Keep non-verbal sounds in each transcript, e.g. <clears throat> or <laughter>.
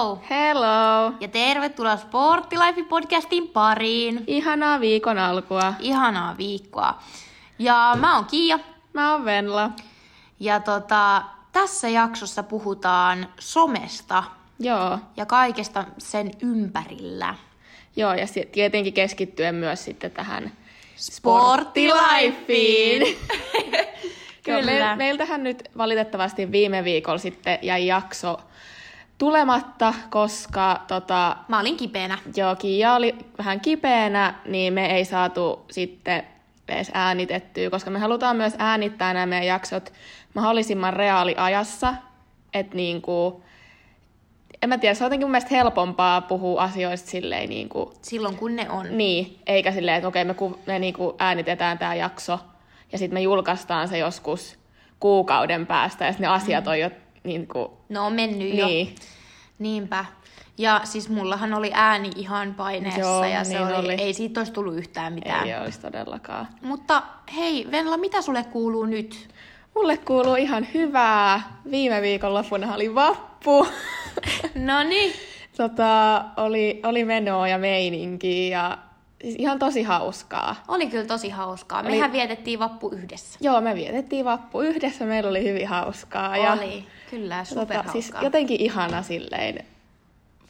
Hello! Hello! Ja tervetuloa Sporttilife-podcastin pariin. Ihanaa viikon alkua. Ihanaa viikkoa. Ja mä oon Kiia. Mä oon Venla. Ja tota, tässä jaksossa puhutaan somesta Joo. ja kaikesta sen ympärillä. Joo, ja tietenkin keskittyen myös sitten tähän Sporttilifeen. Kyllä. Me, meiltähän nyt valitettavasti viime viikolla sitten jäi jakso tulematta, koska tota, Mä olin kipeänä. joo, Kiia oli vähän kipeänä, niin me ei saatu sitten edes äänitettyä, koska me halutaan myös äänittää nämä meidän jaksot mahdollisimman reaaliajassa, että niinku, en mä tiedä, se on jotenkin mun mielestä helpompaa puhua asioista silleen niinku, Silloin kun ne on. niin, eikä silleen, että okei, me, ku, me niinku äänitetään tämä jakso ja sitten me julkaistaan se joskus kuukauden päästä ja sitten ne asiat on jo niinku, No on mennyt jo. niin, Niinpä. Ja siis mullahan oli ääni ihan paineessa Joo, ja se niin oli, oli. ei siitä olisi tullut yhtään mitään. ei olisi todellakaan. Mutta hei, Venla, mitä sulle kuuluu nyt? Mulle kuuluu ihan hyvää. Viime viikonloppuna oli vappu. <laughs> No niin. tota, oli, oli menoa ja meininkiä ja ihan tosi hauskaa. Oli kyllä tosi hauskaa. Oli- Mehän vietettiin vappu yhdessä. Joo, me vietettiin vappu yhdessä, meillä oli hyvin hauskaa. ja, Oli, kyllä, tota, superhauskaa. siis jotenkin ihana silleen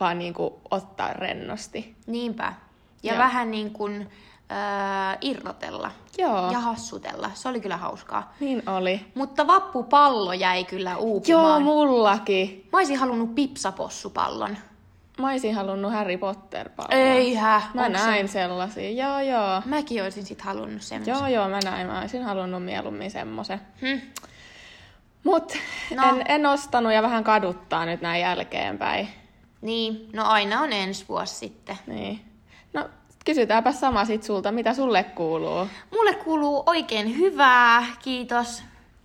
vaan niinku ottaa rennosti. Niinpä. Ja Joo. vähän niin kuin äh, irrotella Joo, ja hassutella. Se oli kyllä hauskaa. niin oli. Mutta vappupallo jäi kyllä uupumaan. Joo, mullakin. Mä olisin halunnut pipsapossupallon. Mä olisin halunnut Harry potter palloa. Eihän. Mä onks se- näin sellaisia, joo joo. Mäkin olisin sit halunnut semmoisen. Joo joo, mä näin. Mä olisin halunnut mieluummin semmoisen. Hm. Mut No. en, en ostanut ja vähän kaduttaa nyt näin jälkeenpäin. Niin, no aina on ensi vuosi sitten. Niin. No, kysytäänpä sama sit sulta, mitä sulle kuuluu? Mulle kuuluu oikein hyvää, kiitos.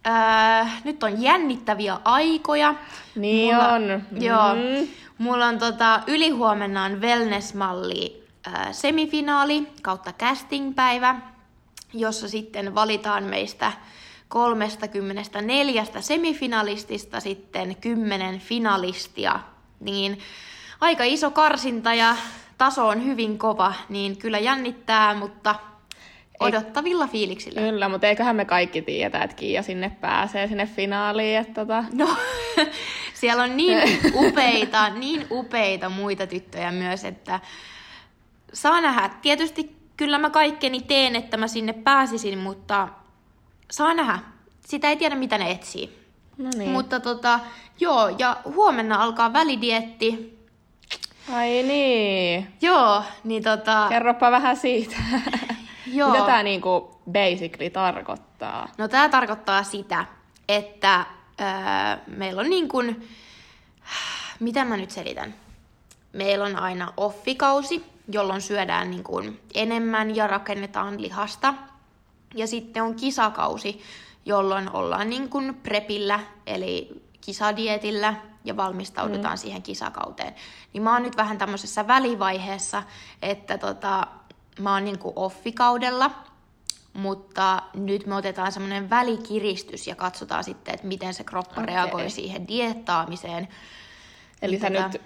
Öö, nyt on jännittäviä aikoja. Niin Mulla- on. Joo. Mm. Mulla on tota, ylihuomenna on wellness-malli öö, semifinaali kautta casting-päivä, jossa sitten valitaan meistä 34 semifinalistista sitten 10 finalistia. Niin aika iso karsinta ja taso on hyvin kova, niin kyllä jännittää, mutta odottavilla fiiliksillä. Kyllä, mutta eiköhän me kaikki tiedetä, että Kiia sinne pääsee sinne finaaliin. Että tota... No, <laughs> siellä on niin <laughs> upeita, niin upeita muita tyttöjä myös, että saa nähdä. Tietysti kyllä mä kaikkeni teen, että mä sinne pääsisin, mutta saa nähdä. Sitä ei tiedä, mitä ne etsii. No Niin. Mutta tota, joo, ja huomenna alkaa välidietti. Ai niin. Joo, niin tota, Kerropa vähän siitä. <laughs> joo. Mitä tää niinku basically tarkoittaa? No tämä tarkoittaa sitä, että öö, meillä on niin kuin, mitä mä nyt selitän? Meillä on aina offikausi, jolloin syödään niin kuin enemmän ja rakennetaan lihasta. Ja sitten on kisakausi, jolloin ollaan niin kuin prepillä, eli kisadietillä ja valmistaudutaan mm. siihen kisakauteen. Niin mä oon nyt vähän tämmöisessä välivaiheessa, että tota, mä oon niin offikaudella, mutta nyt me otetaan semmoinen välikiristys ja katsotaan sitten, että miten se kroppa okay. Reagoi siihen dieettaamiseen. Eli sä Tota- nyt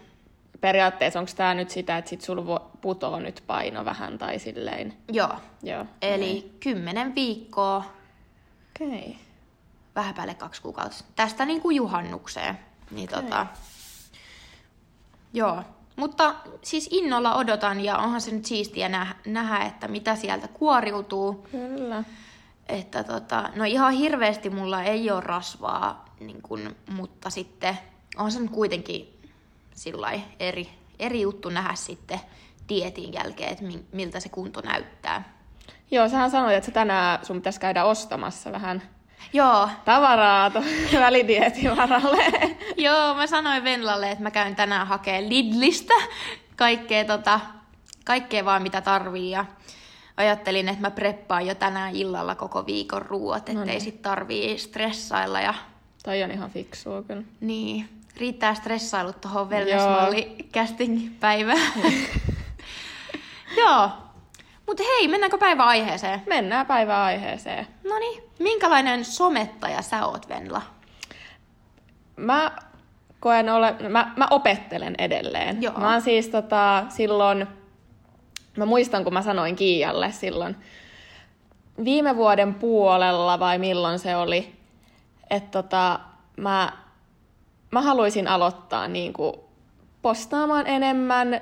periaatteessa, onko tämä nyt sitä, että sit sulla putoo nyt paino vähän tai silleen? Joo, Joo. eli kymmenen viikkoa, Okei. Okay. vähän päälle kaksi kuukautta. Tästä niin kuin juhannukseen. Niin Okei. tota, joo, mutta siis innolla odotan ja onhan se nyt siistiä nähdä, nähdä että mitä sieltä kuoriutuu. Kyllä. Että tota, no ihan hirveästi mulla ei ole rasvaa, niin kun, mutta sitten on se nyt kuitenkin sillai eri, eri juttu nähdä sitten dietin jälkeen, että mi- miltä se kunto näyttää. Joo, sähän sanoit, että tänään sun pitäisi käydä ostamassa vähän Joo, tavaraa <laughs> välidietin varalle. joo, mä sanoin Venlalle, että mä käyn tänään hakemaan Lidlistä kaikkea, tota, kaikkea vaan mitä tarvii ja ajattelin, että mä preppaan jo tänään illalla koko viikon ruuat, ettei niin. sit tarvii stressailla ja Toi on ihan fiksua kyllä. Niin, riittää stressailut tuohon wellness-malli casting päivään. Joo. <laughs> Mutta hei, mennäänkö päivän aiheeseen? Mennään päivän aiheeseen. No niin, minkälainen somettaja sä oot, Venla? Mä koen ole, mä, mä opettelen edelleen. Joo. Mä oon siis tota, silloin, mä muistan kun mä sanoin Kiijalle silloin, viime vuoden puolella vai milloin se oli, että tota, mä, mä haluaisin aloittaa niin kuin, postaamaan enemmän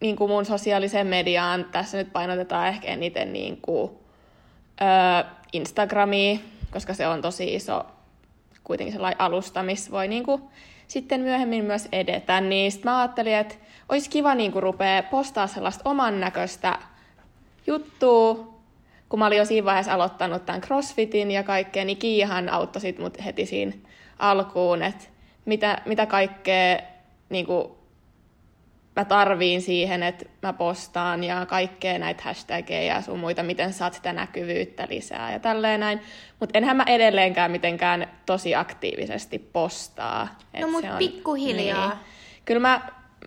niin kuin mun sosiaaliseen mediaan. Tässä nyt painotetaan ehkä eniten niin kuin, ö, Instagramia, koska se on tosi iso kuitenkin sellainen alusta, missä voi niin kuin, sitten myöhemmin myös edetä. Niin sitten mä ajattelin, että olisi kiva niin kuin, rupea postaa sellaista oman näköistä juttua, kun mä olin jo siinä vaiheessa aloittanut tämän crossfitin ja kaikkea, niin Kiihan auttoi sit mut heti siinä alkuun, että mitä, mitä kaikkea niin kuin, mä tarviin siihen, että mä postaan ja kaikkea näitä hashtageja ja sun muita, miten saat sitä näkyvyyttä lisää ja tälleen näin. Mutta enhän mä edelleenkään mitenkään tosi aktiivisesti postaa. Et No mut se on- pikkuhiljaa. Niin. Kyllä mä,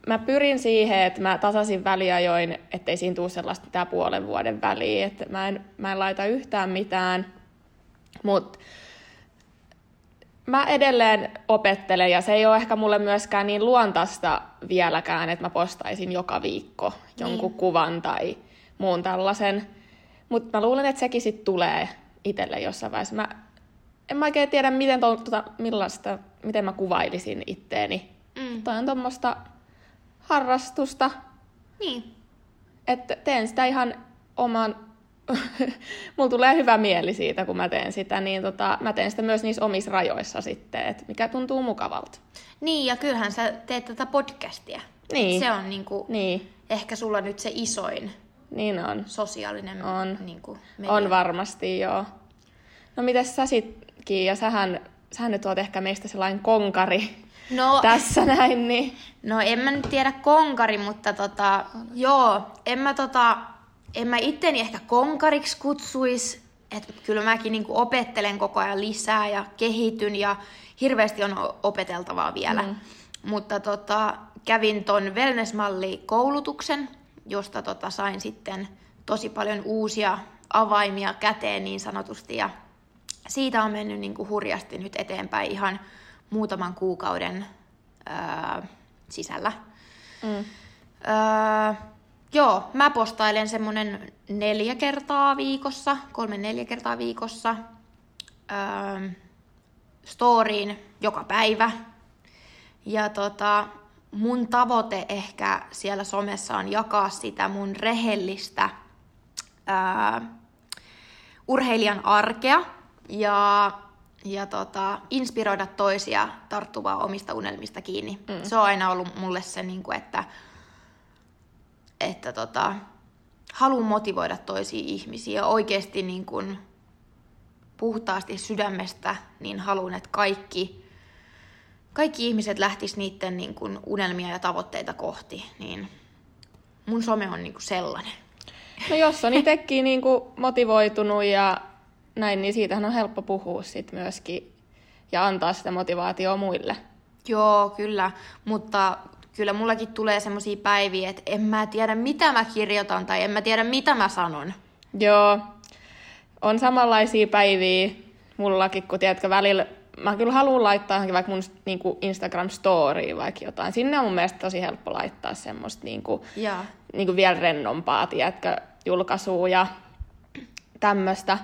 mä pyrin siihen, että mä tasasin väliajoin, ettei siinä tule sellaista mitään puolen vuoden väliä, että mä en, mä en laita yhtään mitään, mutta mä edelleen opettelen ja se ei ole ehkä mulle myöskään niin luontaista vieläkään, että mä postaisin joka viikko jonkun Niin. kuvan tai muun tällaisen. Mutta mä luulen, että sekin sitten tulee itselle jossain vaiheessa. Mä en mä oikein tiedä, miten, to, tota, millaista, miten mä kuvailisin itteeni. Mm. Toi on tuommoista harrastusta, Niin. että teen sitä ihan oman... <laughs> Mulla tulee hyvä mieli siitä, kun mä teen sitä, niin tota, mä teen sitä myös niissä omissa rajoissa sitten, että mikä tuntuu mukavalta. Niin, ja kyllähän sä teet tätä podcastia. Niin. Se on niinku, Niin, ehkä sulla nyt se isoin niin on. sosiaalinen On. Niinku, media. On varmasti, joo. No mites sä sit, Kiia, sähän, sähän nyt oot ehkä meistä sellainen konkari <laughs> No, tässä näin, niin... no en mä nyt tiedä konkari, mutta tota, joo, en mä tota, en mä itteni ehkä konkariksi kutsuis, että kyllä mäkin niinku opettelen koko ajan lisää ja kehityn ja hirveästi on opeteltavaa vielä. Mm. Mutta tota, kävin ton wellness-malli-koulutuksen, josta tota, sain sitten tosi paljon uusia avaimia käteen niin sanotusti ja siitä on mennyt niin kuin hurjasti nyt eteenpäin ihan muutaman kuukauden ää, sisällä. Mm. Öö, joo, mä postailen semmonen neljä kertaa viikossa, kolme neljä kertaa viikossa. Öö, storyin joka päivä. Ja tota, mun tavoite ehkä siellä somessa on jakaa sitä mun rehellistä öö, urheilijan arkea ja, ja tota, inspiroida toisia tarttuvaa omista unelmista kiinni. Mm. Se on aina ollut mulle se, niin kuin, että, että tota, haluan motivoida toisia ihmisiä oikeasti niin kuin, puhtaasti sydämestä niin haluan, että kaikki, kaikki ihmiset lähtis niiden niin kuin, unelmia ja tavoitteita kohti. Niin mun some on niin kuin sellainen. No jos on itsekin niinku motivoitunut ja näin, niin siitähän on helppo puhua sit myöskin ja antaa sitä motivaatiota muille. Joo, kyllä. Mutta kyllä mullakin tulee semmoisia päiviä, että en mä tiedä mitä mä kirjoitan tai en mä tiedä mitä mä sanon. Joo, on samanlaisia päiviä mullakin, kun tiedätkö, välillä mä kyllä haluan laittaa johonkin vaikka mun niinku Instagram-storyin vaikka jotain. Sinne on mun mielestä tosi helppo laittaa semmoista niinku, Ja. niinku vielä rennompaa, tiedätkö, julkaisua ja tämmöistä.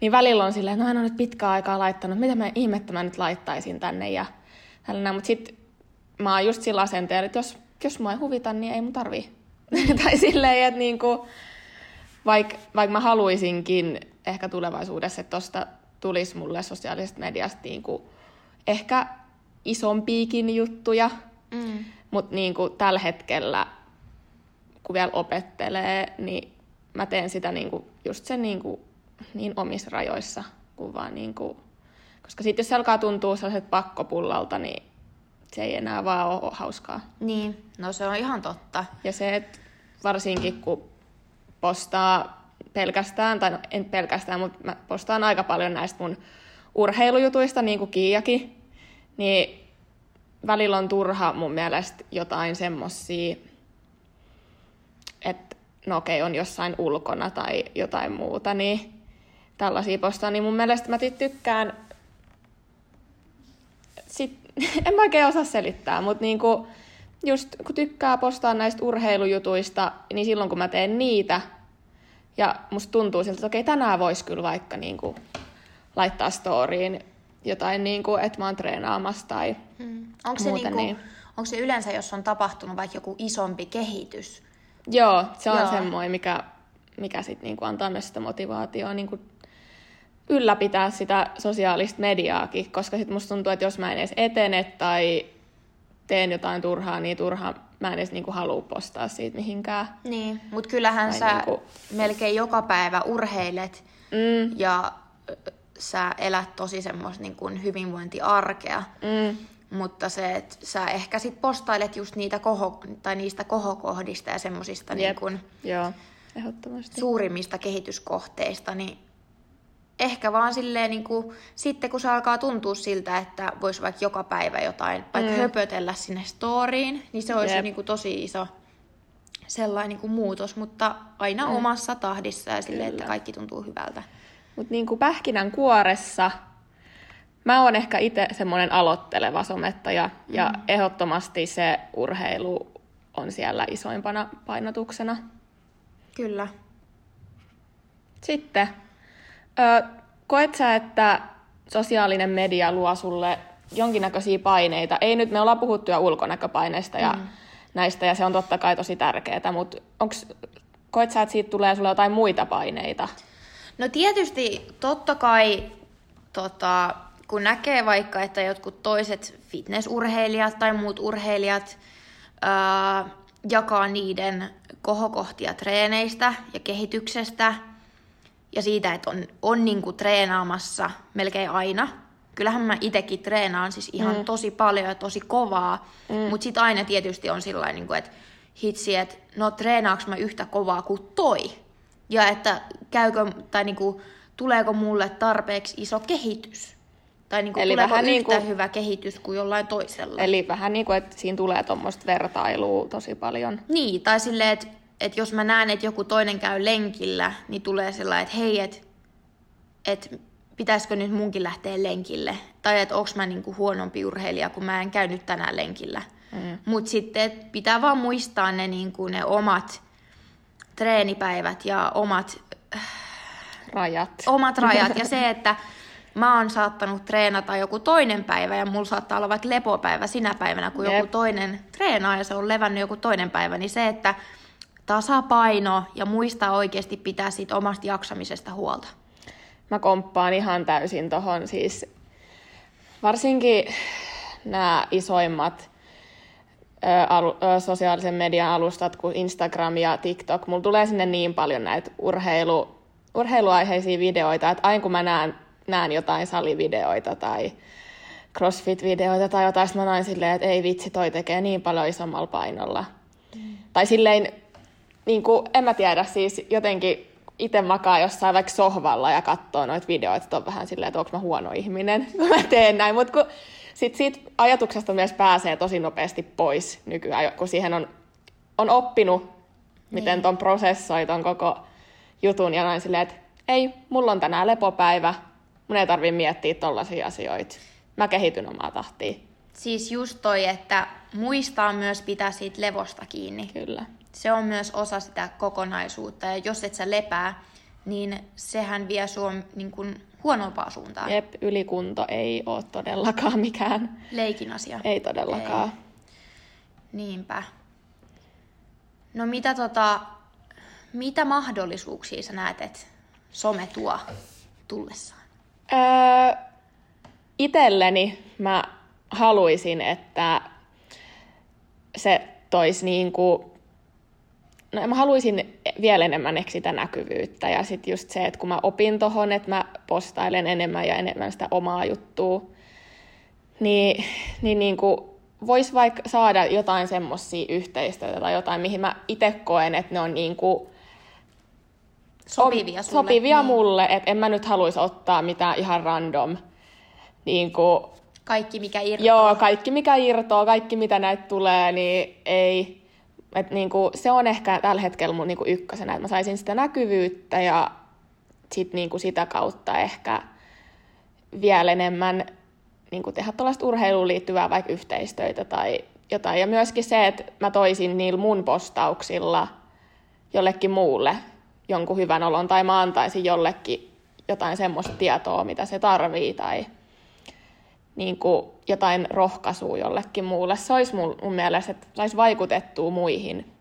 Niin välillä on silleen, no en ole nyt pitkään aikaa laittanut, mitä mä ihmettä mä nyt laittaisin tänne ja tällainen. Mutta sit mä oon just sillä asenteella, että jos, jos mua ei huvita, niin ei mun tarvii. <laughs> tai silleen, että niinku, vaikka vaik mä haluaisinkin ehkä tulevaisuudessa, että tosta tulisi mulle sosiaalisesta mediasta niinku ehkä isompiakin juttuja, Mm. mutta niinku tällä hetkellä, kun vielä opettelee, niin mä teen sitä niinku just sen niinku niin omissa rajoissa, kuin vaan niinku, koska sitten jos se alkaa tuntua sellaiset pakkopullalta, niin se ei enää vaan ole hauskaa. Niin, no se on ihan totta. Ja se, että varsinkin kun postaa pelkästään, tai no en pelkästään, mutta mä postaan aika paljon näistä mun urheilujutuista, niin kuin Kiiakin, niin välillä on turha mun mielestä jotain semmosia, että no okei, on jossain ulkona tai jotain muuta, niin tällaisia postaa, niin mun mielestä mä tykkään sit <laughs> en mä oikein osaa selittää, mutta niinku, just kun tykkää postaa näistä urheilujutuista, niin silloin kun mä teen niitä, ja musta tuntuu siltä, että okei, tänään voisi kyllä vaikka niinku laittaa storyin jotain, niinku, että mä oon treenaamassa tai Hmm. Onko se, muuta niinku, niin. onko se yleensä, jos on tapahtunut vaikka joku isompi kehitys? Joo, se on Joo. semmoinen, mikä, mikä sit niinku antaa myös sitä motivaatiota niinku ylläpitää sitä sosiaalista mediaakin, koska sit musta tuntuu, että jos mä en edes etene tai teen jotain turhaa, niin turhaa mä en edes niinku halua postaa siitä mihinkään. Niin, mutta kyllähän Tai sä niinku- melkein joka päivä urheilet Mm, ja sä elät tosi semmoista niin kuin hyvinvointiarkea. mm, Mutta se, että sä ehkä sit postailet just niitä koho, tai niistä kohokohdista ja semmosista niin kuin joo, ehdottomasti. suurimmista kehityskohteista, niin ehkä vaan silleen niin kuin, sitten kun se alkaa tuntua siltä, että voisi vaikka joka päivä jotain, vaikka Mm. höpötellä sinne storyin, niin se olisi Jep. niin kuin tosi iso sellainen niin kuin muutos, mutta aina mm. omassa tahdissa ja silleen, että kaikki tuntuu hyvältä. Mutta niinku pähkinän kuoressa mä oon ehkä itse semmoinen aloitteleva somettaja mm. ja ehdottomasti se urheilu on siellä isoimpana painotuksena. Kyllä. Sitten, ö, koet sä, että sosiaalinen media luo sulle jonkinnäköisiä paineita? Ei nyt, me ollaan puhuttu jo ulkonäköpaineista ja mm. näistä, ja se on totta kai tosi tärkeää, mutta onks, koet sä, että siitä tulee sulle jotain muita paineita? No tietysti totta kai, tota, kun näkee vaikka, että jotkut toiset fitnessurheilijat tai muut urheilijat ää, jakaa niiden kohokohtia treeneistä ja kehityksestä ja siitä, että on, on niinku treenaamassa melkein aina. Kyllähän mä itekin treenaan siis ihan mm. tosi paljon ja tosi kovaa, mm. mutta sitten aina tietysti on sillä niinku, että hitsi, että no treenaaks mä yhtä kovaa kuin toi? Ja että käykö, tai niinku, tuleeko mulle tarpeeksi iso kehitys? Tai niinku, Eli tuleeko vähän yhtä niinku- hyvä kehitys kuin jollain toisella? Eli vähän niin kuin, että siinä tulee tuommoista vertailua tosi paljon. Niin, tai silleen, että et jos mä näen, että joku toinen käy lenkillä, niin tulee sellainen, että hei, että et pitäisikö nyt munkin lähteä lenkille? Tai että onko mä niinku huonompi urheilija, kun mä en käynyt tänään lenkillä. Mm. Mutta sitten et pitää vaan muistaa ne, niinku, ne omat treenipäivät ja omat Rajat. omat rajat ja <laughs> se, että mä oon saattanut treenata joku toinen päivä ja mulla saattaa olla vaikka lepopäivä sinä päivänä, kun Jep. joku toinen treenaa ja se on levännyt joku toinen päivä, niin se, että tasapaino ja muistaa oikeasti pitää siitä omasta jaksamisesta huolta. Mä komppaan ihan täysin tohon siis varsinkin nämä isoimmat ö, alu, ö, sosiaalisen median alustat kuin Instagram ja TikTok. Mulla tulee sinne niin paljon näitä urheilu, urheiluaiheisia videoita, että aina kun mä näen, näen jotain salivideoita tai crossfit-videoita tai jotain, mä näen silleen, että ei vitsi, toi tekee niin paljon isommalla painolla. Mm. Tai silleen, niin kuin, en mä tiedä, siis jotenkin itse makaa jossain vaikka sohvalla ja katsoo noita videoita, että on vähän silleen, että onko mä huono ihminen, kun <laughs> mä teen näin. Mutta kun sit siitä ajatuksesta myös pääsee tosi nopeasti pois nykyään, kun siihen on, on oppinut, miten Niin. ton prosessoi ton koko jutun ja näin silleen, että ei, mulla on tänään lepopäivä, mun ei tarvi miettiä tollaisia asioita. Mä kehityn omaa tahtiin. Siis just toi, että muistaa myös pitää siitä levosta kiinni. Kyllä. Se on myös osa sitä kokonaisuutta ja jos et sä lepää, niin sehän vie sua niin kuin huonompaa suuntaan. Jep, ylikunto ei ole todellakaan mikään. Leikin asia. Ei todellakaan. Ei. Niinpä. No mitä tota, mitä mahdollisuuksia sä näet, että some tuo tullessaan? Öö, itelleni mä haluaisin, että se toisi niin kuin, no mä haluaisin vielä enemmän sitä näkyvyyttä ja sitten just se, että kun mä opin tohon, että mä postailen enemmän ja enemmän sitä omaa juttua, niin, niin, niin kuin vois vaikka saada jotain semmosia yhteistyötä tai jotain, mihin mä itse koen, että ne on niin kuin Sopivia sulle. Sopivia niin. mulle, että en mä nyt haluaisi ottaa mitään ihan random. Niin kuin, Kaikki mikä irtoaa. joo, kaikki mikä irtoaa, kaikki mitä näitä tulee, niin ei. Et kuin, se on ehkä tällä hetkellä mun niin kuin ykkösenä, että mä saisin sitä näkyvyyttä ja sit niin kuin sitä kautta ehkä vielä enemmän niin kuin tehdä tällaista urheiluun liittyvää vaikka yhteistöitä tai jotain. Ja myöskin se, että mä toisin niillä mun postauksilla jollekin muulle jonkun hyvän olon tai mä antaisin jollekin jotain semmoista tietoa, mitä se tarvii tai niin kuin jotain rohkaisua jollekin muulle. Se olisi mun, mun mielestä, että saisi vaikutettua muihin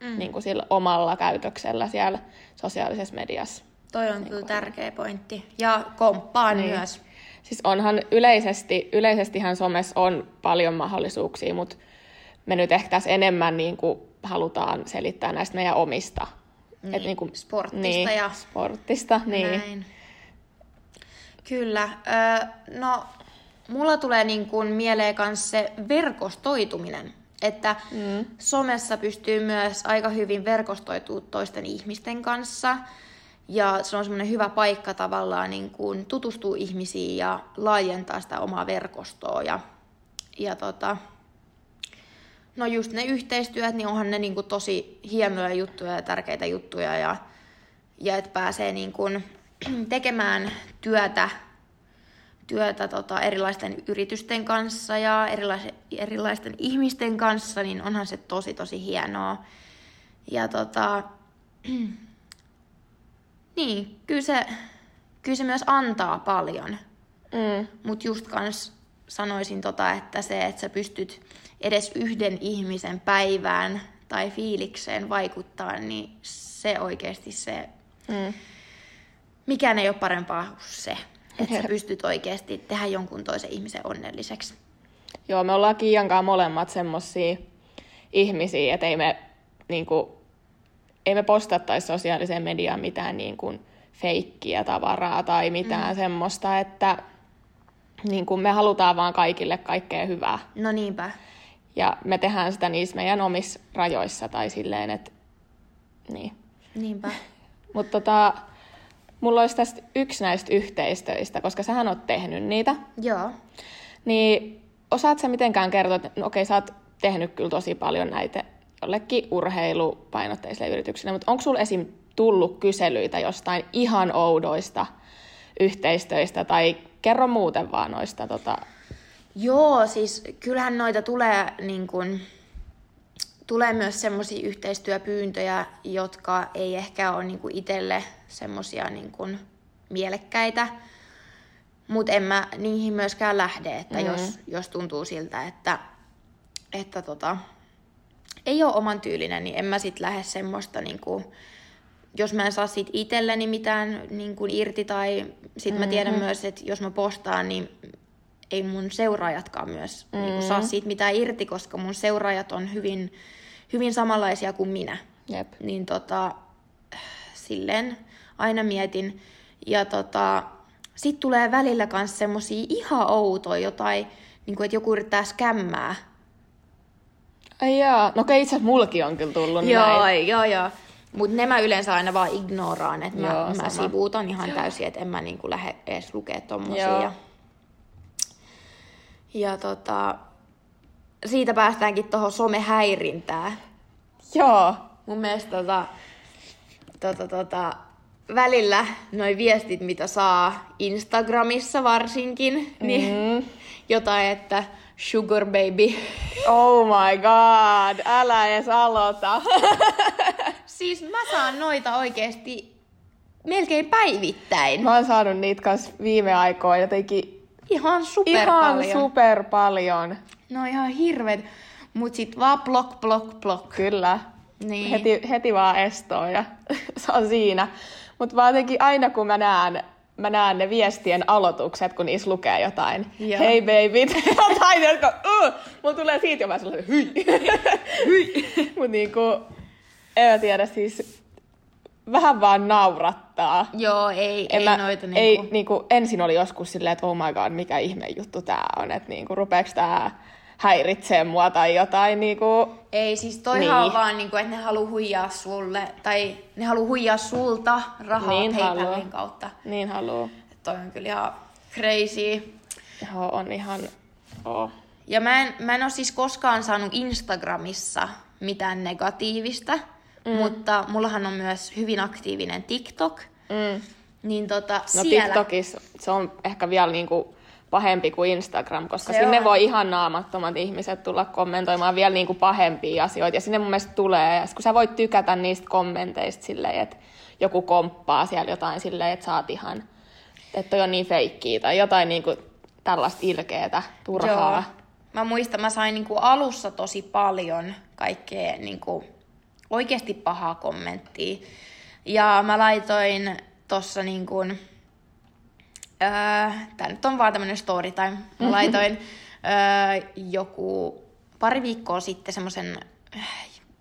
mm. niin kuin sillä omalla käytöksellä siellä sosiaalisessa mediassa. Toi on niin kyllä tärkeä pointti. Ja komppaan niin. myös. Siis onhan yleisesti, yleisestihan somessa on paljon mahdollisuuksia, mutta me nyt ehkä tässä enemmän niin kuin halutaan selittää näistä meidän omista. Niin, Et niin kuin, sportista niin, ja... Sportista, niin. Näin. Kyllä. Öö, no, mulla tulee niin kuin mieleen myös se verkostoituminen. Että mm. somessa pystyy myös aika hyvin verkostoitumaan toisten ihmisten kanssa. Ja se on semmoinen hyvä paikka tavallaan niin kuin tutustua ihmisiin ja laajentaa sitä omaa verkostoa. Ja, ja tota, no just ne yhteistyöt, niin onhan ne niin kuin tosi hienoja juttuja ja tärkeitä juttuja. Ja, ja että pääsee niin kuin <clears throat> tekemään työtä työtä tota, erilaisten yritysten kanssa ja erilaisten, erilaisten ihmisten kanssa, niin onhan se tosi tosi hienoa. Ja tota, <clears throat> niin, kyllä se, kyllä se myös antaa paljon. Mm. Mutta just kans sanoisin tota, että se, että sä pystyt edes yhden ihmisen päivään tai fiilikseen vaikuttaa, niin se oikeasti se, mm. mikään ei ole parempaa kuin se. Että sä pystyt oikeasti tehdä jonkun toisen ihmisen onnelliseksi. Joo, me ollaan Kiiankaan molemmat semmosia ihmisiä, että ei me, niinku, ei me postattaisi sosiaaliseen mediaan mitään niinku, feikkiä tavaraa tai mitään mm. semmoista, että niinku, me halutaan vaan kaikille kaikkea hyvää. No niinpä. Ja me tehdään sitä niissä meidän omissa rajoissa tai silleen, että niin. Niinpä. <laughs> Mutta tota, mulla olisi tästä yksi näistä yhteistöistä, koska sähän oot tehnyt niitä. Joo. Niin osaat sä mitenkään kertoa, että no okei, sä oot tehnyt kyllä tosi paljon näitä jollekin urheilupainotteisille yrityksille, mutta onko sulla esim. tullut kyselyitä jostain ihan oudoista yhteistöistä tai kerro muuten vaan noista tota... Joo, siis kyllähän noita tulee niin kun, tulee myös semmoisia yhteistyöpyyntöjä, jotka ei ehkä ole niin itselle semmoisia niin mielekkäitä, mutta en mä niihin myöskään lähde, että mm. jos, jos tuntuu siltä, että, että tota, ei ole oman tyylinen, niin en mä sit lähde semmoista, niin kuin, jos mä en saa siitä itselleni mitään niin kuin irti, tai sit mm-hmm. mä tiedän mm-hmm. myös, että jos mä postaan, niin ei mun seuraajatkaan myös mm-hmm. niin kuin saa siitä mitään irti, koska mun seuraajat on hyvin, hyvin samanlaisia kuin minä. Jep. Niin tota, silleen aina mietin. Ja tota, sitten tulee välillä myös semmosia ihan outoja jotain, niin kuin, että joku yrittää skämmää. Ai jaa, no okei itse asiassa mullakin on kyllä tullut joo, näin. Joo, joo, Mutta ne mä yleensä aina vaan ignoraan, että mä, joo, mä sivuutan ihan täysin, että en mä niinku lähde edes lukea tommosia. Ja, ja tota, siitä päästäänkin tuohon somehäirintään. Joo. Mun mielestä tota, tota, tota, välillä noi viestit, mitä saa Instagramissa varsinkin, mm-hmm. niin jotain, että sugar baby. Oh my god, älä edes aloita. <laughs> siis mä saan noita oikeesti melkein päivittäin. Mä oon saanut niitä kans viime aikoina jotenkin ihan super ihan paljon. super paljon. No ihan hirveet. Mut sit vaan blok, blok, blok. Kyllä. Niin. Heti, heti vaan estoa ja <laughs> se on siinä. Mutta vaan jotenkin aina kun mä näen, mä näen ne viestien aloitukset, kun niissä lukee jotain, Joo. hei baby, <laughs> jotain, jotka, uh, mulla tulee siitä jo vähän sellainen, hyi, <laughs> hyi. <laughs> Mutta niinku, en mä tiedä, siis vähän vaan naurattaa. Joo, ei, en ei mä, noita niinku... Ei, niinku, ensin oli joskus silleen, että oh my god, mikä ihme juttu tää on, että niinku, rupeeks tää häiritsee mua tai jotain. Niin kuin... Ei, siis toihan niin. on vaan, niin kuin, että ne haluaa huijaa sulle, tai ne haluaa huijaa sulta rahaa niin PayPalin kautta. Niin haluaa. Toi on kyllä ihan crazy. Joo, on ihan... Oh. Ja mä en, mä en ole siis koskaan saanut Instagramissa mitään negatiivista, mm. mutta mullahan on myös hyvin aktiivinen TikTok. Mm. Niin tota, no siellä... TikTokissa se on ehkä vielä niinku pahempi kuin Instagram, koska Se sinne on. voi ihan naamattomat ihmiset tulla kommentoimaan vielä niin kuin pahempia asioita. Ja sinne mun mielestä tulee, ja kun sä voit tykätä niistä kommenteista silleen, että joku komppaa siellä jotain silleen, että oot ihan, että toi on niin feikkiä tai jotain niin kuin tällaista ilkeetä, turhaa. Joo. Mä muistan, mä sain niinku alussa tosi paljon kaikkea niinku oikeasti pahaa kommenttia. Ja mä laitoin tossa niinku, öö, tää nyt on vaan tämmönen story time. Mä laitoin öö, joku pari viikkoa sitten semmoisen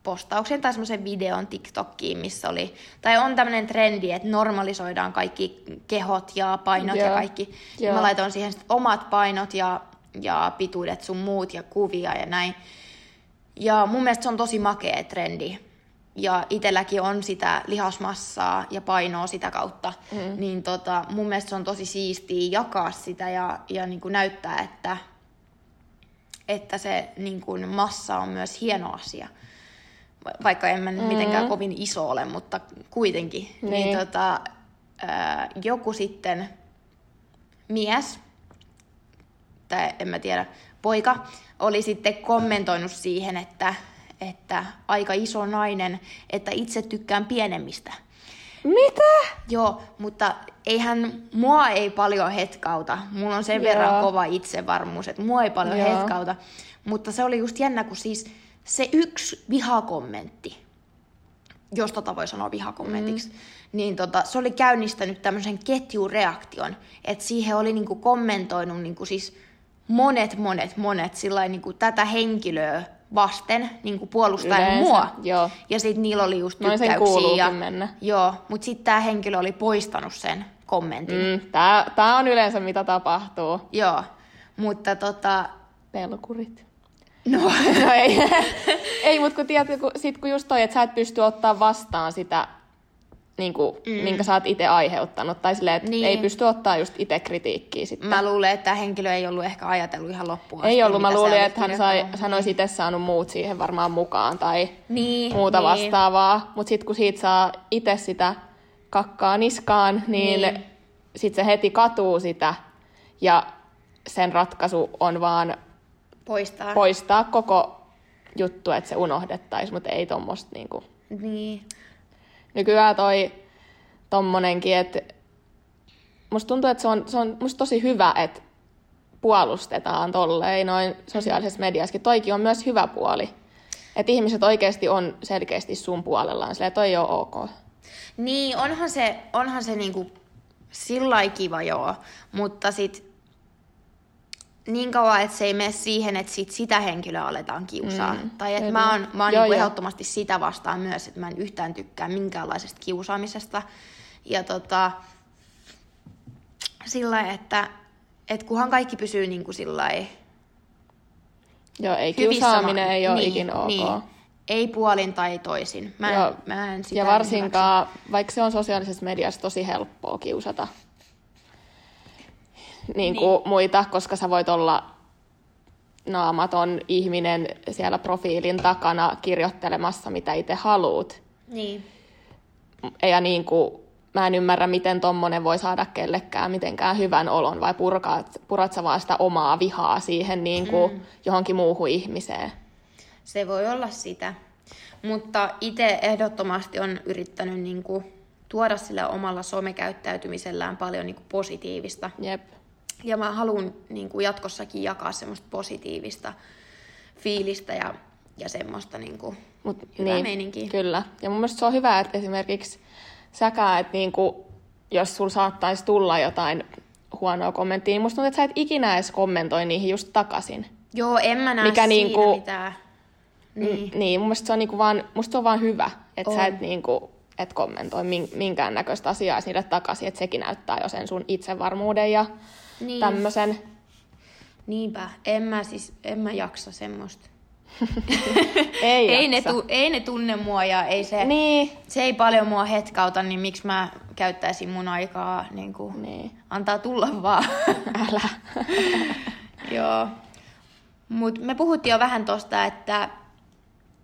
postauksen tai semmoisen videon TikTokkiin, missä oli, tai on tämmöinen trendi, että normalisoidaan kaikki kehot ja painot ja Joo. kaikki. Ja Joo. mä laitoin siihen sit omat painot ja, ja pituudet sun muut ja kuvia ja näin. Ja mun mielestä se on tosi makea trendi. Ja itelläkin on sitä lihasmassaa ja painoa sitä kautta. Mm. Niin tota, mun mielestä se on tosi siistiä jakaa sitä ja, ja niin kuin näyttää, että, että se niin kuin massa on myös hieno asia. Va- Vaikka en mä nyt mitenkään kovin iso ole, mutta kuitenkin. Niin, Niin. niin tota, ää, joku sitten mies, tai en mä tiedä, poika, oli sitten kommentoinut siihen, että, että aika iso nainen, että itse tykkään pienemmistä. Mitä? Joo, mutta eihän mua ei paljon hetkauta. Mulla on sen Joo. verran kova itsevarmuus, että mua ei paljon Joo. hetkauta. Mutta se oli just jännä, kun siis se yksi vihakommentti, jos tota voi sanoa vihakommentiksi, mm. niin tota, se oli käynnistänyt tämmöisen ketjureaktion, että siihen oli niinku kommentoinut niinku siis monet, monet, monet sillain niinku tätä henkilöä vasten niinku puolustaen Yleensä, mua. joo. Ja sitten niillä oli just sen tykkäyksiä. ja, mennä. Joo, mutta sitten tämä henkilö oli poistanut sen kommentin. Mm. Tää on yleensä mitä tapahtuu. Joo, mutta tota, Pelkurit. no, <laughs> No ei, <laughs> ei mutta kun tiedät, kun, sit kun just toi, että sä et pysty ottaa vastaan sitä, niin kuin, mm. minkä sä oot itse aiheuttanut, tai silleen, että Niin. ei pysty ottaa just itse kritiikkiä sitten. mä luulen, että tämä henkilö ei ollut ehkä ajatellut ihan loppuun ei asti, ollut, mä luulin, että hän, sai, hän olisi itse saanut muut siihen varmaan mukaan, tai niin, muuta niin. vastaavaa. Mutta sitten kun siitä saa itse sitä kakkaa niskaan, niin, Niin. niin. sitten se heti katuu sitä, ja sen ratkaisu on vaan Poistaa. poistaa koko juttu, että se unohdettaisiin, mutta ei tuommoista niinku. niin. Nykyään toi tommonenkin, että musta tuntuu, että se on, se on musta tosi hyvä, että puolustetaan tolleen noin sosiaalisessa mediassakin. Toikin on myös hyvä puoli. Että ihmiset oikeasti on selkeästi sun puolellaan, silleen toi ei ole ok. Niin, onhan se, onhan se niinku sillä kiva joo, mutta sit niin kauan, että se ei mene siihen, että sit sitä henkilöä aletaan kiusaa. Mm, tai että mä oon, mä oon Joo, niinku joo. ehdottomasti sitä vastaan myös, että mä en yhtään tykkää minkäänlaisesta kiusaamisesta. Ja tota, sillä että et kunhan kaikki pysyy niinku sillä lailla Joo, ei kiusaaminen ma- ei ole niin, ikin ok. Niin. Ei puolin tai toisin. Mä en, Joo. mä en sitä ja varsinkaan, vaikka se on sosiaalisessa mediassa tosi helppoa kiusata niin kuin niin. muita, koska sä voit olla naamaton ihminen siellä profiilin takana kirjoittelemassa, mitä itse haluut. Niin. Ja niin kuin, mä en ymmärrä, miten tommonen voi saada kellekään mitenkään hyvän olon, vai purkaat, purat sä vaan sitä omaa vihaa siihen niin kuin mm. johonkin muuhun ihmiseen. Se voi olla sitä. Mutta itse ehdottomasti on yrittänyt niinku tuoda sillä omalla somekäyttäytymisellään paljon niinku positiivista. Jep. Ja mä haluan niinku jatkossakin jakaa semmoista positiivista fiilistä ja, ja semmoista niinku Mut, hyvää niin, meininkiä. Kyllä. Ja mun mielestä se on hyvä, että esimerkiksi säkään, että niinku, jos sul saattaisi tulla jotain huonoa kommenttia, niin musta tuntuu, että sä et ikinä edes kommentoi niihin just takaisin. Joo, en mä näe Mikä siinä niinku- mitään. Niin. niin, mun mielestä se on, niinku vaan, musta se on vaan hyvä, että On. sä et, niinku, et kommentoi min, minkäännäköistä asiaa niille takaisin, että sekin näyttää jo sen sun itsevarmuuden ja Niin. tämmöisen. Niinpä, en mä siis, en mä jaksa semmoista. <laughs> Ei, ei, ne tu, ei ne tunne mua ja ei se, Niin, se ei paljon mua hetkauta, niin miksi mä käyttäisin mun aikaa niin kuin, Niin. antaa tulla vaan. <laughs> älä. <laughs> Joo. Mut me puhuttiin jo vähän tosta, että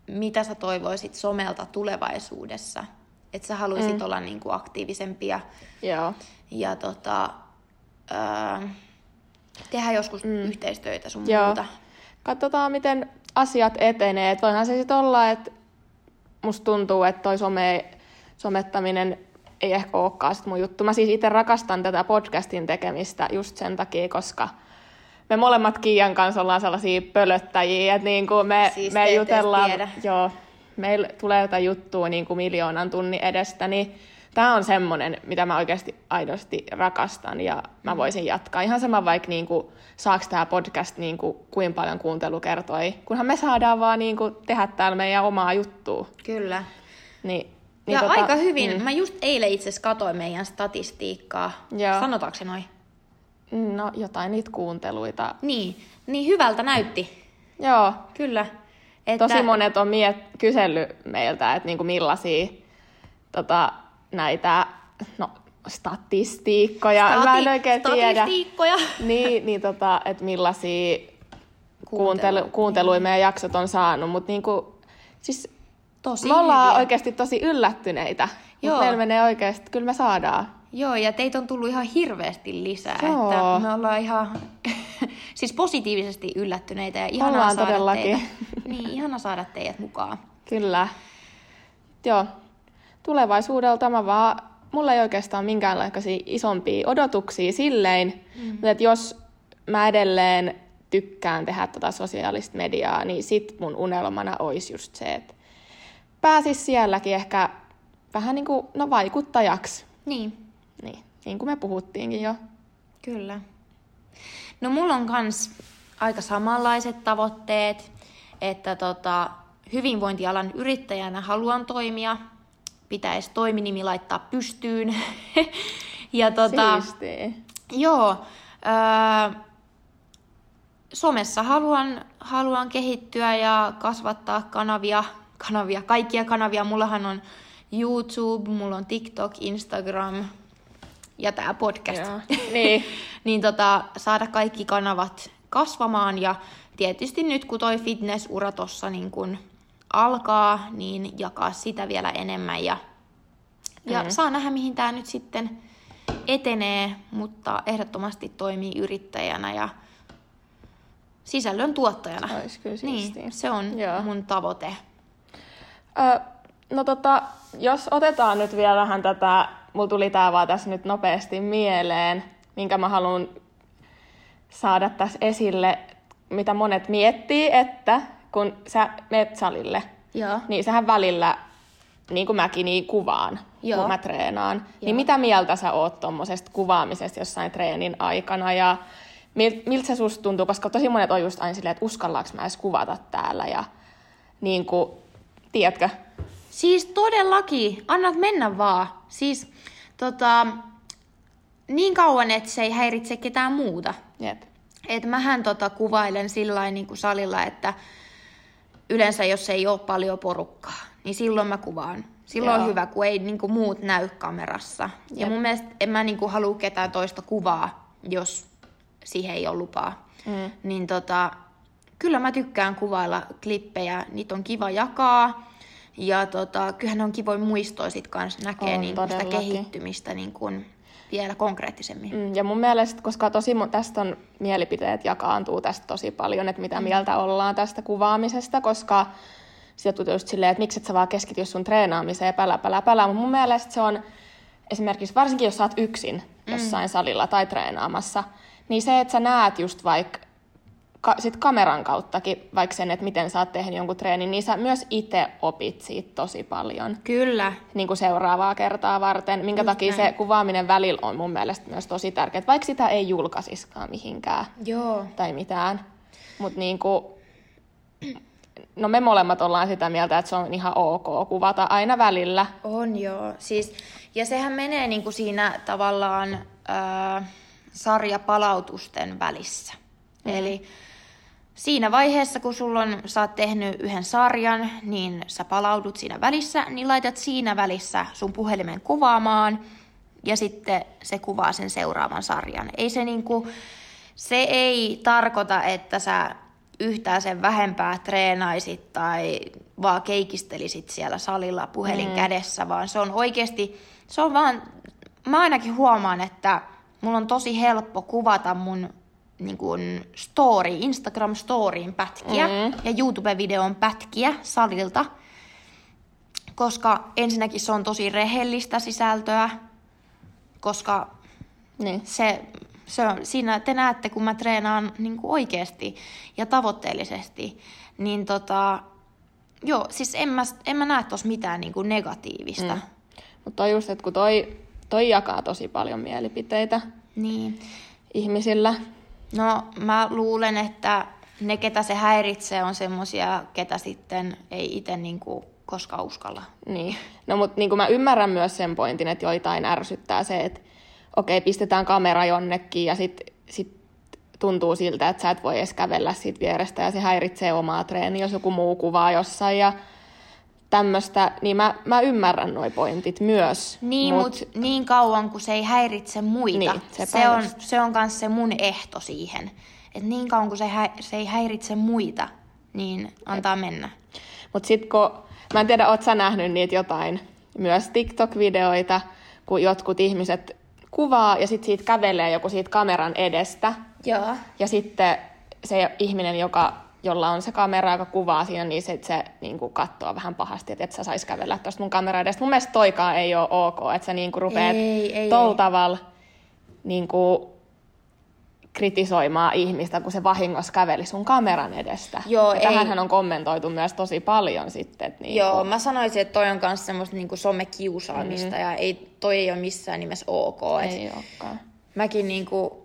mitä sä toivoisit somelta tulevaisuudessa. Että sä haluaisit mm. olla niinku aktiivisempi ja, Joo. ja tota, öö, tehdään joskus mm. yhteistöitä sun Joo. muuta. Katsotaan, miten asiat etenee. Et voihan se sitten olla, että musta tuntuu, että toi some, somettaminen ei ehkä olekaan sit mun juttu. Mä siis itse rakastan tätä podcastin tekemistä just sen takia, koska me molemmat Kiian kanssa ollaan sellaisia pölöttäjiä, että niin kuin me, Siis me jutellaan, joo, meillä tulee jotain juttua niin kuin miljoonan tunnin edestä, niin tämä on semmoinen, mitä mä oikeasti aidosti rakastan ja mä voisin jatkaa. Ihan sama vaikka niin kuin, saako tämä podcast niin kuin, kuinka paljon kuuntelukertoi, kunhan me saadaan vaan niin kuin, tehdä täällä meidän omaa juttua. Kyllä. Niin, Niin ja tota, aika hyvin. Mm. Mä just eilen itse asiassa katoin meidän statistiikkaa. Joo. Sanotaanko se noin? No jotain niitä kuunteluita. Niin. Niin hyvältä näytti. Joo, Kyllä. Että, tosi monet on miet, kysellyt meiltä, että niinku millaisia tota, näitä no, statistiikkoja, mä en oikein tiedä. Statistiikkoja. Niin, niin tota, että millaisia kuuntelu, Kuuntelu- kuunteluja meidän jaksot on saanut, mutta niinku, siis Tosi me ollaan hyviä. oikeasti tosi yllättyneitä. Mutta meillä menee oikeasti, kyllä me saadaan. Joo, ja teitä on tullut ihan hirveästi lisää. Joo. Että me ollaan ihan <laughs> siis positiivisesti yllättyneitä ja ihanaa Ollaan saada todellakin. teitä. Niin, ihana saada teidät mukaan. Kyllä. Joo. Tulevaisuudelta mä vaan, mulla ei oikeastaan minkäänlaisia isompia odotuksia silleen, mm. mutta että jos mä edelleen tykkään tehdä tota sosiaalista mediaa, niin sit mun unelmana olisi just se, että pääsis sielläkin ehkä vähän niin kuin, no vaikuttajaksi. Niin, Niin, niin kuin me puhuttiinkin jo. kyllä. No mulla on kans aika samanlaiset tavoitteet, että tota, hyvinvointialan yrittäjänä haluan toimia. Pitäisi toiminimi laittaa pystyyn. <laughs> ja tota. Joo. Öö, somessa haluan, haluan kehittyä ja kasvattaa kanavia, kanavia, kaikkia kanavia. Mullahan on YouTube, mulla on TikTok, Instagram ja tämä podcast. Joo. <laughs> Niin. niin tota, saada kaikki kanavat kasvamaan ja tietysti nyt kun toi fitnessura tossa niin kun alkaa, niin jakaa sitä vielä enemmän ja, ja Mm. saa nähdä mihin tämä nyt sitten etenee, mutta ehdottomasti toimii yrittäjänä ja sisällön tuottajana. Kyllä siistiä. Niin, se on Joo. mun tavoite. Ö, no tota, jos otetaan nyt vielä vähän tätä, mulla tuli tää vaan tässä nyt nopeasti mieleen, minkä mä haluan saada tässä esille, mitä monet miettii, että kun sä menet salille, Joo. niin sähän välillä, niin kuin mäkin, niin kuvaan, Joo. kun mä treenaan. Joo. Niin mitä mieltä sä oot tuommoisesta kuvaamisesta jossain treenin aikana ja mil, miltä se susta tuntuu, koska tosi monet on just aina silleen, että uskallaanko mä edes kuvata täällä ja niin kuin, tiedätkö? Siis todellakin, annat mennä vaan. Siis tota, niin kauan, että se ei häiritse ketään muuta. Jep. Et mähän tota kuvailen sillä niin salilla, että yleensä jos ei ole paljon porukkaa, niin silloin mä kuvaan. Silloin Joo. on hyvä, kun ei niin kuin muut näy kamerassa. Ja Jep. mun mielestä en mä niin kuin halua ketään toista kuvaa, jos siihen ei ole lupaa. Mm. Niin tota, kyllä mä tykkään kuvailla klippejä, niitä on kiva jakaa. Ja tota, kyllähän ne on kivoja muistoja sit kans näkee On niin sitä kehittymistä niin kuin vielä konkreettisemmin. Mm, ja mun mielestä, koska tosi tästä on mielipiteet jakaantuu tästä tosi paljon, että mitä mieltä ollaan tästä kuvaamisesta, koska sitä tulee just silleen, että miksi et sä vaan keskity sun treenaamiseen, pälä, pälä, pälä. Mutta mun mielestä se on esimerkiksi, varsinkin jos sä oot yksin jossain salilla tai treenaamassa, niin se, että sä näet just vaikka ka- sit kameran kauttakin vaikka sen, että miten sä oot tehnyt jonkun treenin, niin sä myös itse opit siitä tosi paljon Kyllä, niin kuin seuraavaa kertaa varten, minkä Just takia näin. se kuvaaminen välillä on mun mielestä myös tosi tärkeää, vaikka sitä ei julkaisiskaan mihinkään joo. tai mitään. Mutta niin kuin, no me molemmat ollaan sitä mieltä, että se on ihan ok kuvata aina välillä. On joo. Siis, ja sehän menee niinku siinä tavallaan ää, sarjapalautusten välissä. Mm. Eli siinä vaiheessa, kun sulla on, sä oot tehnyt yhden sarjan, niin sä palaudut siinä välissä, niin laitat siinä välissä sun puhelimen kuvaamaan, ja sitten se kuvaa sen seuraavan sarjan. Ei se niinku, se ei tarkoita, että sä yhtään sen vähempää treenaisit tai vaan keikistelisit siellä salilla puhelin mm. kädessä, vaan se on oikeasti, se on vaan, mä ainakin huomaan, että mulla on tosi helppo kuvata mun niin kuin story, Instagram storyin pätkiä mm. ja YouTube-videon pätkiä salilta, koska ensinnäkin se on tosi rehellistä sisältöä, koska Niin. se, se on, siinä te näette, kun mä treenaan niin kuin oikeasti ja tavoitteellisesti, niin tota, joo, siis en mä, en mä näe tuossa mitään niin kuin negatiivista. Mm. Mutta just, että kun toi, toi jakaa tosi paljon mielipiteitä Niin. ihmisillä. No mä luulen, että ne, ketä se häiritsee, on semmosia, ketä sitten ei itse niinku koskaan uskalla. Niin. No mutta niin mä ymmärrän myös sen pointin, että joitain ärsyttää se, että okei, pistetään kamera jonnekin ja sit, sit tuntuu siltä, että sä et voi edes kävellä siitä vierestä ja se häiritsee omaa treeniä, jos joku muu kuvaa jossain ja tämmöistä, niin mä, mä ymmärrän noi pointit myös. Niin, mut, mut niin kauan kuin se ei häiritse muita, Niin, se, se, on, se on kans se mun ehto siihen. Et niin kauan kuin se, hä, se ei häiritse muita, niin antaa mennä. Mutta sitten kun, mä en tiedä, oot sä nähnyt niitä jotain, myös TikTok-videoita, kun jotkut ihmiset kuvaa ja sitten siitä kävelee joku siitä kameran edestä. Joo. Ja sitten se ihminen, joka, jolla on se kamera, joka kuvaa siinä, niin se, se niin kuin katsoo vähän pahasti, että et sä sais kävellä tuosta mun kamera edestä. Mun mielestä toikaan ei ole ok, että sä niin kuin rupeat Ei, ei, tol ei. tavalla niin kuin kritisoimaan ihmistä, kun se vahingossa käveli sun kameran edestä. Joo, ja ei. tähänhän on kommentoitu myös tosi paljon sitten. Niin Joo, kuin, mä sanoisin, että toi on myös semmoista niinku somekiusaamista ja ei, toi ei ole missään nimessä ok. Et ei olekaan. mäkin niinku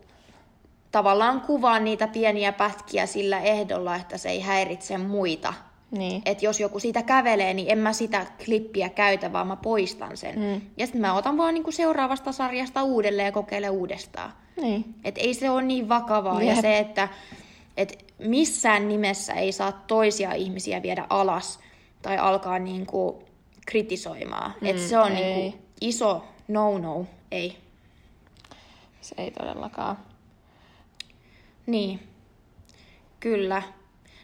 tavallaan kuvaan niitä pieniä pätkiä sillä ehdolla, että se ei häiritse muita. Niin. Että jos joku siitä kävelee, niin en mä sitä klippiä käytä, vaan mä poistan sen. Mm. Ja sitten mä otan vaan niinku seuraavasta sarjasta uudelleen ja kokeilen uudestaan. Niin. Et ei se ole niin vakavaa. Ja Jep. se, että et missään nimessä ei saa toisia ihmisiä viedä alas tai alkaa niinku kritisoimaan. Mm, et se on ei. niinku iso no-no. Ei. Se ei todellakaan. Niin, kyllä.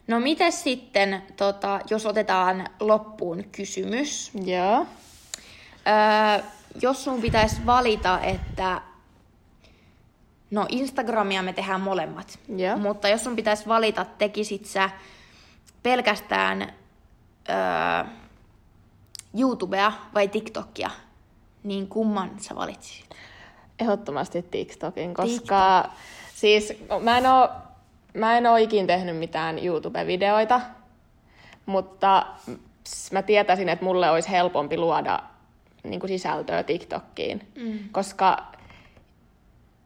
No miten sitten, tota, jos otetaan loppuun kysymys. Joo. Öö, jos sun pitäisi valita, että... No Instagramia me tehdään molemmat. Joo. Mutta jos sun pitäisi valita, tekisit sä pelkästään öö, YouTubea vai TikTokia, niin kumman sä valitsisit? Ehdottomasti TikTokin, koska siis mä en oo, mä en oo ikin tehnyt mitään YouTube-videoita, mutta mä tietäisin, että mulle olisi helpompi luoda niin kuin sisältöä TikTokkiin, mm. koska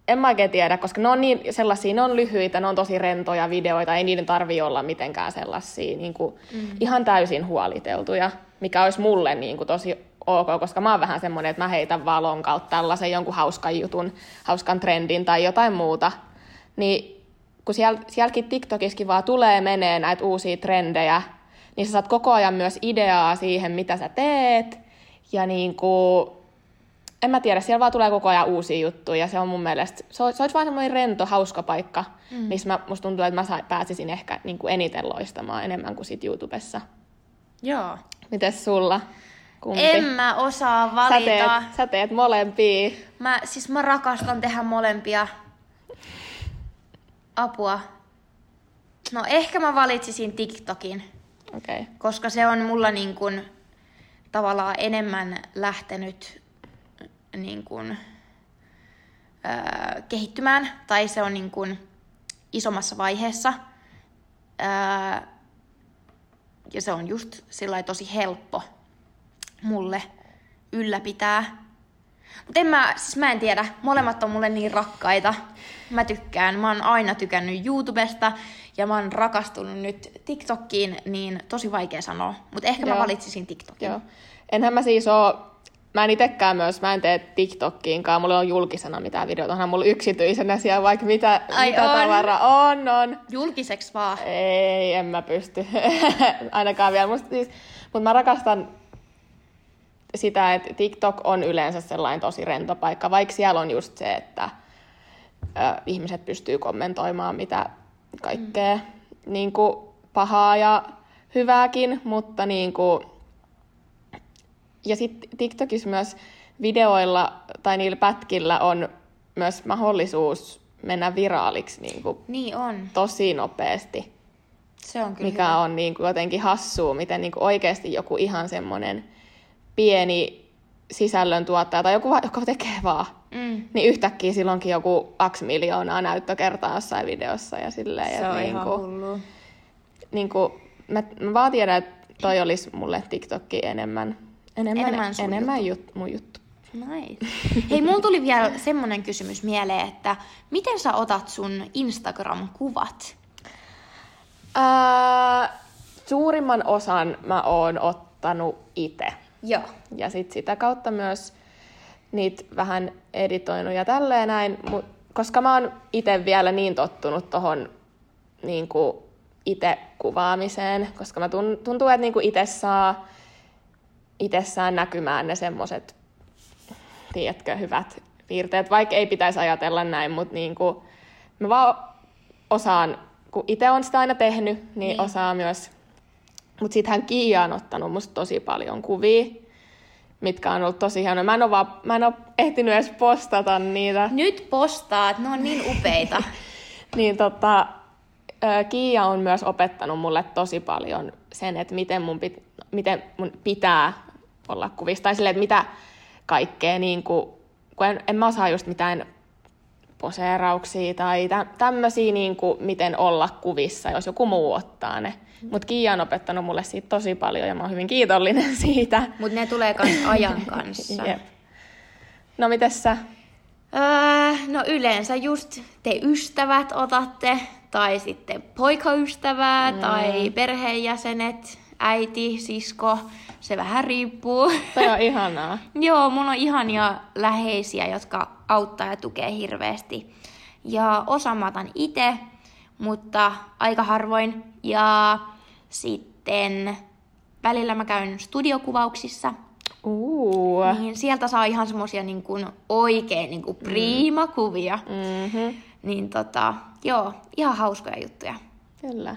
en mä oikein tiedä, koska ne on niin sellaisia, ne on lyhyitä, ne on tosi rentoja videoita, ei niiden tarvi olla mitenkään sellaisia niin kuin mm. ihan täysin huoliteltuja, mikä olisi mulle niin kuin tosi ok, koska mä oon vähän semmoinen, että mä heitän valon kautta tällaisen jonkun hauskan jutun, hauskan trendin tai jotain muuta. Niin kun siellä, sielläkin TikTokissakin vaan tulee menee näitä uusia trendejä, niin sä saat koko ajan myös ideaa siihen, mitä sä teet. Ja niin kuin, en mä tiedä, siellä vaan tulee koko ajan uusia juttuja ja se on mun mielestä, se, on- se olisi vaan semmoinen rento, hauska paikka, mm. missä mä, musta tuntuu, että mä pääsisin ehkä niin kuin eniten loistamaan enemmän kuin sit YouTubessa. Joo. Mites sulla? Kumpi? En mä osaa sä, valita. teet, sä teet molempia. Mä, siis mä rakastan tehdä molempia. Apua. No ehkä mä valitsisin TikTokin. Okay. koska se on mulla niin kuin tavallaan enemmän lähtenyt niin kuin, öö, kehittymään, tai se on niin kuin isommassa vaiheessa. Öö, ja se on just sillä tosi helppo mulle ylläpitää. Mutta en mä, siis mä en tiedä, molemmat on mulle niin rakkaita. Mä tykkään, mä oon aina tykännyt YouTubesta ja mä oon rakastunut nyt TikTokkiin, niin tosi vaikea sanoa. Mutta ehkä Joo. mä valitsisin TikTokin. Joo. Enhän mä siis oo, mä en itekään myös, mä en tee TikTokkiinkaan, mulla on julkisena mitään videoita, onhan mulla yksityisenä siellä vaikka mitä, Ai mitä on? tavaraa on, on. Julkiseksi vaan. Ei, en mä pysty. <laughs> Ainakaan vielä. Musta siis, mutta mä rakastan sitä, että TikTok on yleensä sellainen tosi rento paikka, vaikka siellä on just se, että ö, ihmiset pystyy kommentoimaan mitä kaikkea mm. niin kuin pahaa ja hyvääkin, mutta niin kuin, ja sitten TikTokissa myös videoilla tai niillä pätkillä on myös mahdollisuus mennä viraaliksi niin kuin Niin on. tosi nopeasti, Se on kyllä mikä hyvä. on niin kuin jotenkin hassua, miten niin kuin oikeasti joku ihan semmoinen pieni sisällöntuottaja tai joku, joka tekee vaan, Mm. niin yhtäkkiä silloinkin joku kaksi miljoonaa näyttökertaa jossain videossa ja silleen. Se on niin ihan kuin, hullu. niin kuin, mä, mä vaan tiedän, että toi olisi mulle TikTokki enemmän, enemmän, Enemmän enemmän, enemmän jut, mun juttu. Nice. Hei, mulla tuli vielä semmonen kysymys mieleen, että miten sä otat sun Instagram-kuvat? Ää, suurimman osan mä oon ottanut itse. Joo. Ja sit sitä kautta myös niitä vähän editoinut ja tälleen näin, mut, koska mä oon itse vielä niin tottunut tohon niinku itse kuvaamiseen, koska mä tun, tuntuu, että niinku itse saa itsessään näkymään ne semmoset, tiedätkö, hyvät piirteet, vaikka ei pitäisi ajatella näin, mutta niinku, mä vaan osaan, kun itse on sitä aina tehnyt, niin, Niin. niin. osaa myös. Mutta sittenhän Kiia on ottanut musta tosi paljon kuvia, mitkä on ollut tosi hienoja. Mä en ole, vaan, mä en ole ehtinyt edes postata niitä. Nyt postaat, ne on niin upeita. <laughs> Niin tota, Kiia on myös opettanut mulle tosi paljon sen, että miten mun, pit, miten mun pitää olla kuvissa. Tai silleen, että mitä kaikkea, niin kuin, kun en, en mä osaa just mitään poseerauksia tai tä, tämmöisiä, niin kuin, miten olla kuvissa, jos joku muu ottaa ne. Mutta Kiia on opettanut mulle siitä tosi paljon ja mä oon hyvin kiitollinen <laughs> siitä. Mutta ne tulee kans ajan kanssa. <laughs> Jep. No mites sä? Öö, no yleensä just te ystävät otatte, tai sitten poikaystävää, mm. tai perheenjäsenet, äiti, sisko, se vähän riippuu. Toi on ihanaa. <laughs> Joo, mulla on ihania läheisiä, jotka auttaa ja tukee hirveästi. Ja osa mä otan itse, mutta aika harvoin. Ja sitten välillä mä käyn studiokuvauksissa, Uu. niin sieltä saa ihan semmosia niin kuin oikein niin kuin priimakuvia. Mm-hmm. Niin tota, joo, ihan hauskoja juttuja. Kyllä.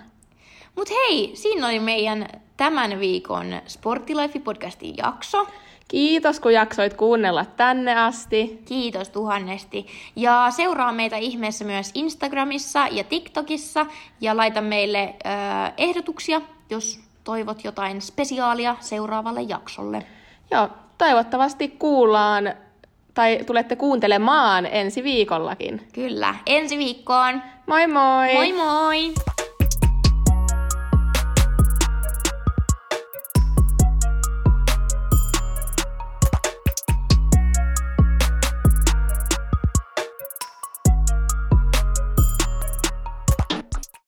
Mut hei, siinä oli meidän tämän viikon Sportilife-podcastin jakso. Kiitos, kun jaksoit kuunnella tänne asti. Kiitos tuhannesti. Ja seuraa meitä ihmeessä myös Instagramissa ja TikTokissa. Ja laita meille äh, ehdotuksia, jos toivot jotain spesiaalia seuraavalle jaksolle. Joo, toivottavasti kuullaan tai tulette kuuntelemaan ensi viikollakin. Kyllä, ensi viikkoon. Moi moi! Moi moi!